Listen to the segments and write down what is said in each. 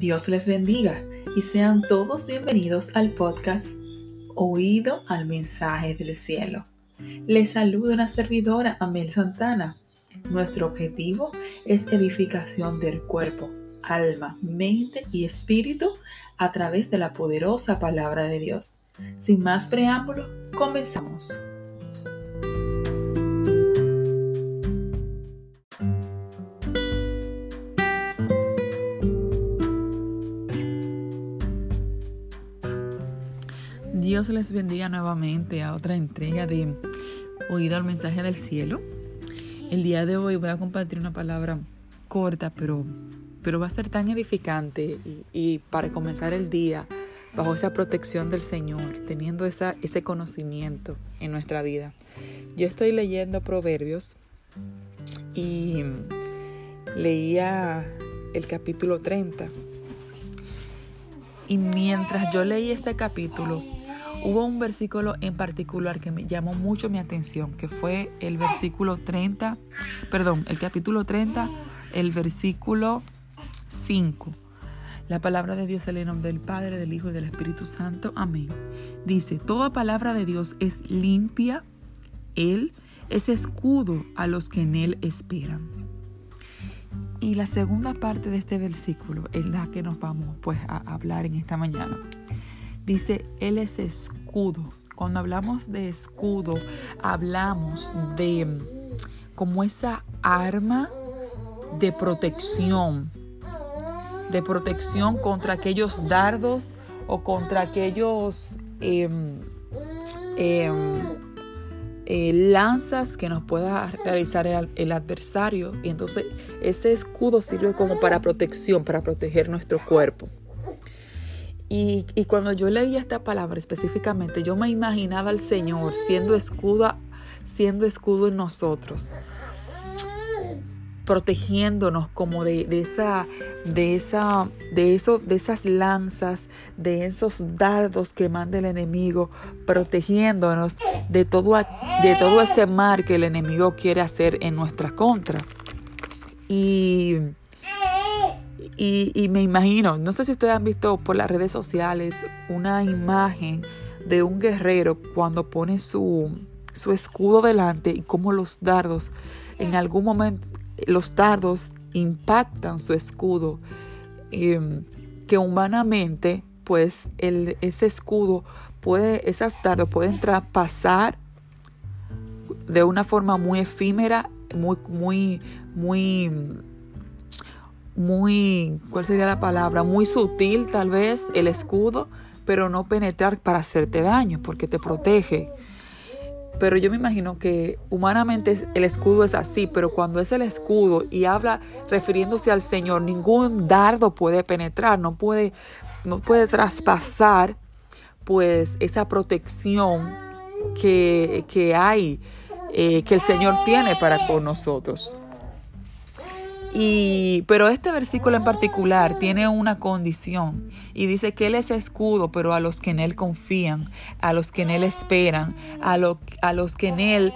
Dios les bendiga y sean todos bienvenidos al podcast Oído al mensaje del cielo. Les saluda una servidora, Amel Santana. Nuestro objetivo es edificación del cuerpo, alma, mente y espíritu a través de la poderosa palabra de Dios. Sin más preámbulo, comenzamos. Dios les bendiga nuevamente a otra entrega de Oído al mensaje del cielo. El día de hoy voy a compartir una palabra corta, pero, pero va a ser tan edificante y, para comenzar el día bajo esa protección del Señor, teniendo esa, ese conocimiento en nuestra vida. Yo estoy leyendo Proverbios y leía el capítulo 30. Y mientras yo leí este capítulo, hubo un versículo en particular que me llamó mucho mi atención, que fue el versículo 30, perdón, el capítulo 30, el versículo 5. La palabra de Dios en el nombre del Padre, del Hijo y del Espíritu Santo. Amén. Dice, toda palabra de Dios es limpia, Él es escudo a los que en Él esperan. Y la segunda parte de este versículo es la que nos vamos pues a hablar en esta mañana. Dice, Él es escudo. Cuando hablamos de escudo, hablamos de como esa arma de protección, de protección contra aquellos dardos o contra aquellos eh, eh, eh, lanzas que nos pueda realizar el, el, adversario. Y entonces ese escudo sirve como para protección, para proteger nuestro cuerpo. Y, cuando yo leía esta palabra específicamente, yo me imaginaba al Señor siendo escudo, siendo escudo en nosotros, protegiéndonos como de, de, esa, de, esa, de, eso, de esas lanzas, de esos dardos que manda el enemigo, protegiéndonos de todo, de todo ese mar que el enemigo quiere hacer en nuestra contra. Y y, y, me imagino, no sé si ustedes han visto por las redes sociales una imagen de un guerrero cuando pone su, su escudo delante y cómo los dardos, en algún momento, los dardos impactan su escudo, eh, que humanamente, pues el, ese escudo puede, esas dardos pueden traspasar de una forma muy efímera, muy, muy, muy muy, ¿cuál sería la palabra? Muy sutil tal vez el escudo, pero no penetrar para hacerte daño, porque te protege. Pero yo me imagino que humanamente el escudo es así, pero cuando es el escudo y habla refiriéndose al Señor, ningún dardo puede penetrar, no puede, no puede traspasar pues esa protección que, que hay, eh, que el Señor tiene para con nosotros. Y, pero este versículo en particular tiene una condición y dice que Él es escudo, pero a los que en Él confían, a los que en Él esperan, a, lo, a los que en Él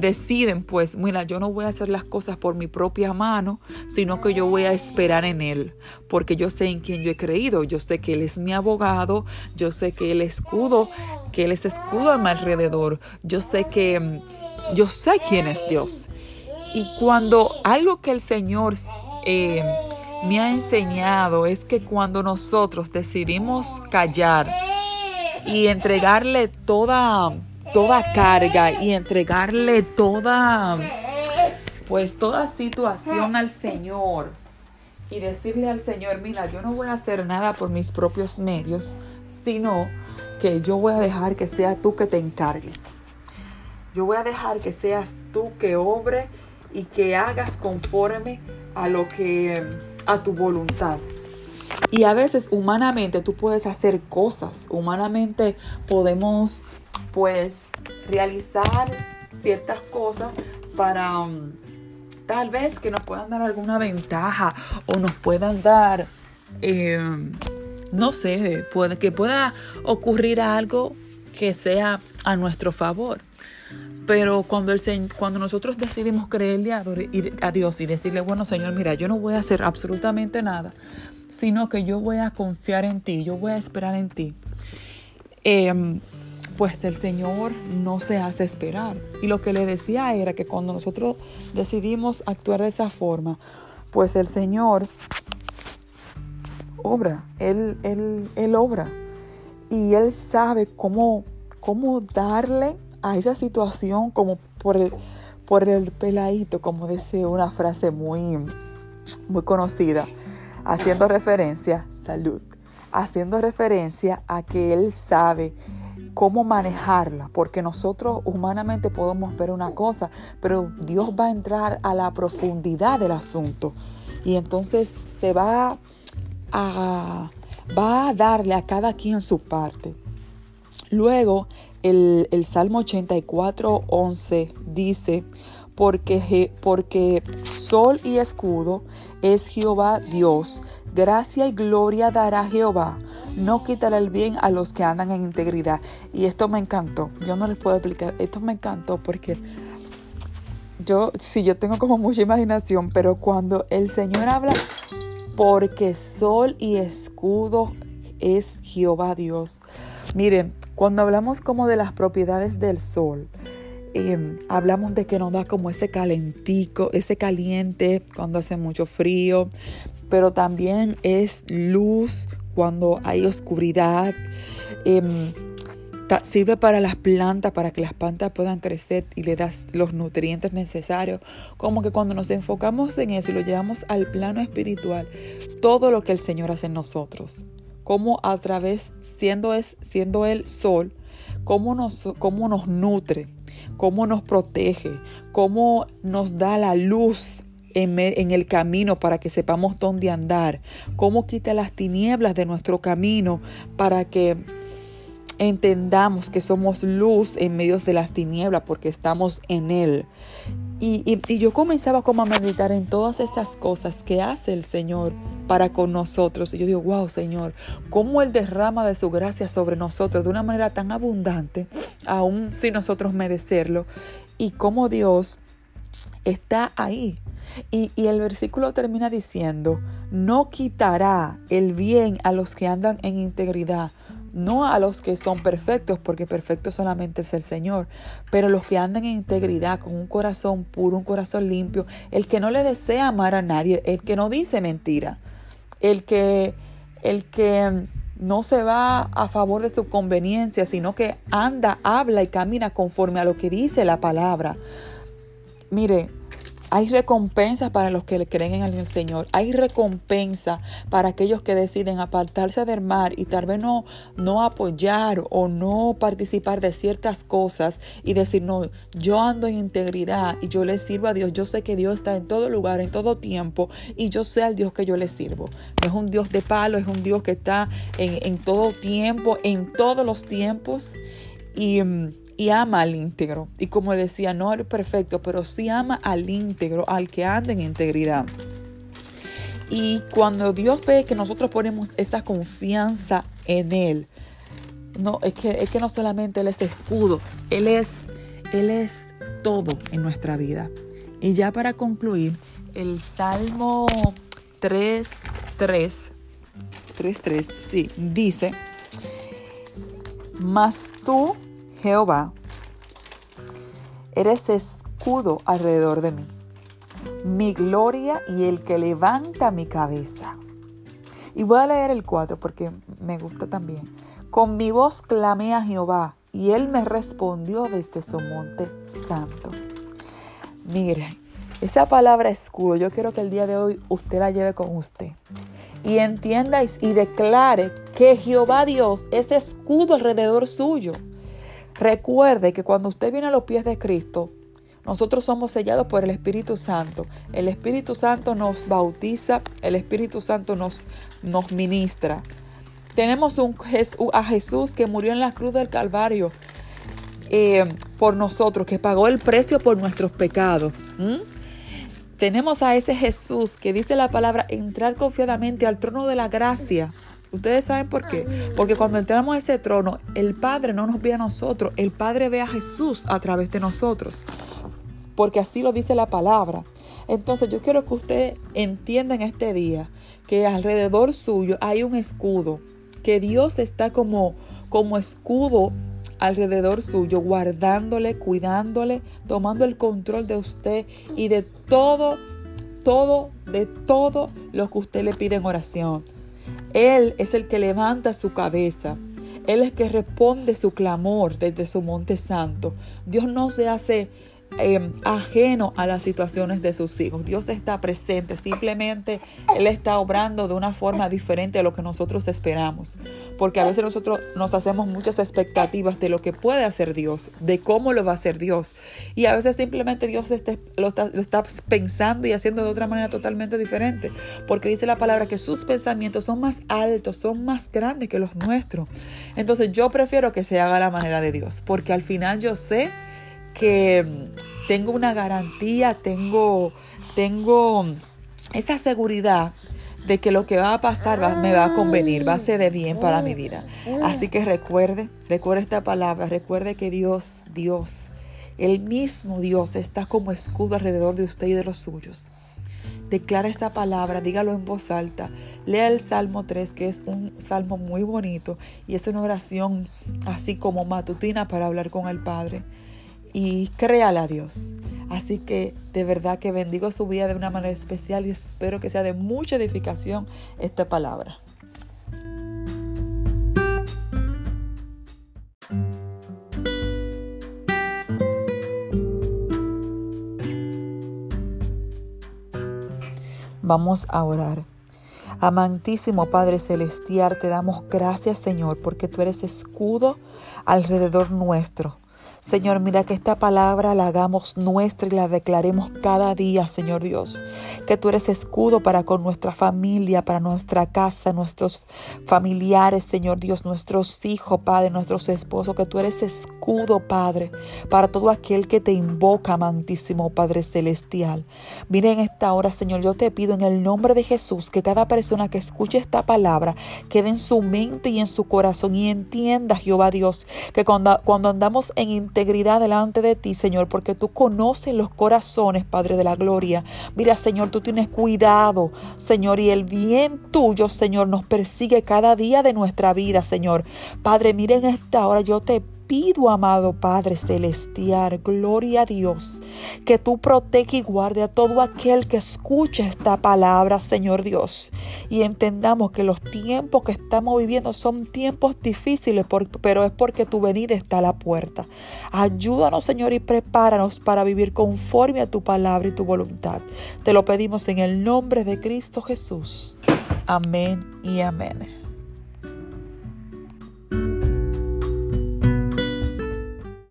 deciden, pues, mira, yo no voy a hacer las cosas por mi propia mano, sino que yo voy a esperar en Él, porque yo sé en quién yo he creído, yo sé que Él es mi abogado, yo sé que Él es escudo, que Él es escudo a mi alrededor, yo sé que, yo sé quién es Dios. Y cuando algo que el Señor eh, me ha enseñado es que cuando nosotros decidimos callar y entregarle toda, toda carga y entregarle toda, pues toda situación al Señor y decirle al Señor, mira, yo no voy a hacer nada por mis propios medios, sino que yo voy a dejar que sea tú que te encargues. Yo voy a dejar que seas tú que obre y que hagas conforme a lo que a tu voluntad. Y a veces humanamente tú puedes hacer cosas, humanamente podemos pues realizar ciertas cosas para um, tal vez que nos puedan dar alguna ventaja o nos puedan dar, eh, no sé, puede, que pueda ocurrir algo que sea a nuestro favor. Pero cuando, el, cuando nosotros decidimos creerle a, Dios y decirle, bueno Señor, mira, yo no voy a hacer absolutamente nada, sino que yo voy a confiar en ti, yo voy a esperar en ti, em, pues el Señor no se hace esperar. Y lo que le decía era que cuando nosotros decidimos actuar de esa forma, pues el Señor obra, Él, él, él obra. Y Él sabe cómo, cómo darle a esa situación como por el, por el peladito, como dice una frase muy, muy conocida, haciendo referencia, salud, haciendo referencia a que Él sabe cómo manejarla, porque nosotros humanamente podemos ver una cosa, pero Dios va a entrar a la profundidad del asunto y entonces se va a, va a darle a cada quien su parte. Luego el, Salmo 84, 11 dice, porque, porque sol y escudo es Jehová Dios, gracia y gloria dará Jehová, no quitará el bien a los que andan en integridad. Y esto me encantó, yo no les puedo explicar, esto me encantó porque yo, sí, yo tengo como mucha imaginación, pero cuando el Señor habla, porque sol y escudo es Jehová Dios. Miren, cuando hablamos como de las propiedades del sol, em, hablamos de que nos da como ese calentico, ese caliente cuando hace mucho frío, pero también es luz cuando hay oscuridad. Em, sirve para las plantas, para que las plantas puedan crecer y le das los nutrientes necesarios. Como que cuando nos enfocamos en eso y lo llevamos al plano espiritual, todo lo que el Señor hace en nosotros cómo a través, siendo, es, siendo el sol, cómo nos, cómo nos nutre, cómo nos protege, cómo nos da la luz en, en, el camino para que sepamos dónde andar, cómo quita las tinieblas de nuestro camino para que entendamos que somos luz en medio de las tinieblas porque estamos en Él. Y, yo comenzaba como a meditar en todas estas cosas que hace el Señor para con nosotros. Y yo digo, wow, Señor, cómo Él derrama de su gracia sobre nosotros de una manera tan abundante, aún sin nosotros merecerlo. Y cómo Dios está ahí. Y, y el versículo termina diciendo, no quitará el bien a los que andan en integridad no a los que son perfectos, porque perfecto solamente es el Señor, pero los que andan en integridad, con un corazón puro, un corazón limpio, el que no le desea amar a nadie, el que no dice mentira, el que, el que no se va a favor de su conveniencia, sino que anda, habla y camina conforme a lo que dice la palabra. Mire, hay recompensa para los que le creen en el Señor. Hay recompensa para aquellos que deciden apartarse del mar y tal vez no, no apoyar o no participar de ciertas cosas y decir, no, yo ando en integridad y yo le sirvo a Dios. Yo sé que Dios está en todo lugar, en todo tiempo y yo sé al Dios que yo le sirvo. No es un Dios de palo, es un Dios que está en, en todo tiempo, en todos los tiempos. Y mm, y ama al íntegro. Y como decía, no es perfecto, pero sí ama al íntegro, al que anda en integridad. Y cuando Dios ve que nosotros ponemos esta confianza en Él, no, es que, es que no solamente Él es escudo, Él es, Él es todo en nuestra vida. Y ya para concluir, el Salmo 3, 3, 3, 3, sí, dice, mas tú Jehová, eres escudo alrededor de mí, mi gloria y el que levanta mi cabeza. Y voy a leer el 4 porque me gusta también. Con mi voz clamé a Jehová y él me respondió desde su monte santo. Miren, esa palabra escudo, yo quiero que el día de hoy usted la lleve con usted y entiendáis y declare que Jehová Dios es escudo alrededor suyo. Recuerde que cuando usted viene a los pies de Cristo, nosotros somos sellados por el Espíritu Santo. El Espíritu Santo nos bautiza, el Espíritu Santo nos, nos ministra. Tenemos un, a Jesús que murió en la cruz del Calvario eh, por nosotros, que pagó el precio por nuestros pecados. Tenemos a ese Jesús que dice la palabra, entrar confiadamente al trono de la gracia Ustedes saben por qué. Porque cuando entramos a ese trono, el Padre no nos ve a nosotros, el Padre ve a Jesús a través de nosotros. Porque así lo dice la palabra. Entonces yo quiero que usted entienda en este día que alrededor suyo hay un escudo, que Dios está como, como escudo alrededor suyo, guardándole, cuidándole, tomando el control de usted y de todo, todo, de todo lo que usted le pide en oración. Él es el que levanta su cabeza. Él es el que responde su clamor desde su monte santo. Dios no se hace Em, ajeno a las situaciones de sus hijos. Dios está presente, simplemente Él está obrando de una forma diferente a lo que nosotros esperamos. Porque a veces nosotros nos hacemos muchas expectativas de lo que puede hacer Dios, de cómo lo va a hacer Dios. Y a veces simplemente Dios lo, está, lo está pensando y haciendo de otra manera totalmente diferente. Porque dice la palabra que sus pensamientos son más altos, son más grandes que los nuestros. Entonces yo prefiero que se haga la manera de Dios. Porque al final yo sé que tengo una garantía, tengo, tengo esa seguridad de que lo que va a pasar me va a convenir, va a ser de bien para mi vida. Así que recuerde, recuerde esta palabra, recuerde que Dios, Dios, el mismo Dios está como escudo alrededor de usted y de los suyos. Declara esta palabra, dígalo en voz alta. Lea el Salmo 3, que es un salmo muy bonito y es una oración así como matutina para hablar con el Padre y créale a Dios. Así que de verdad que bendigo su vida de una manera especial y espero que sea de mucha edificación esta palabra. Vamos a orar. Amantísimo Padre Celestial, te damos gracias Señor porque tú eres escudo alrededor nuestro. Señor, mira que esta palabra la hagamos nuestra y la declaremos cada día, Señor Dios. Que tú eres escudo para con nuestra familia, para nuestra casa, nuestros familiares, Señor Dios, nuestros hijos, Padre, nuestros esposos. Que tú eres escudo, Padre, para todo aquel que te invoca, amantísimo Padre Celestial. Mira en esta hora, Señor, yo te pido en el nombre de Jesús que cada persona que escuche esta palabra quede en su mente y en su corazón y entienda, Jehová Dios, que cuando, cuando andamos en integridad delante de ti, Señor, porque tú conoces los corazones, Padre de la Gloria. Mira, Señor, tú tienes cuidado, Señor, y el bien tuyo, Señor, nos persigue cada día de nuestra vida, Señor. Padre, miren esta hora, yo te pido, amado Padre Celestial, gloria a Dios, que tú proteja y guarde a todo aquel que escuche esta palabra, Señor Dios. Y entendamos que los tiempos que estamos viviendo son tiempos difíciles, pero es porque tu venida está a la puerta. Ayúdanos, Señor, y prepáranos para vivir conforme a tu palabra y tu voluntad. Te lo pedimos en el nombre de Cristo Jesús. Amén y amén.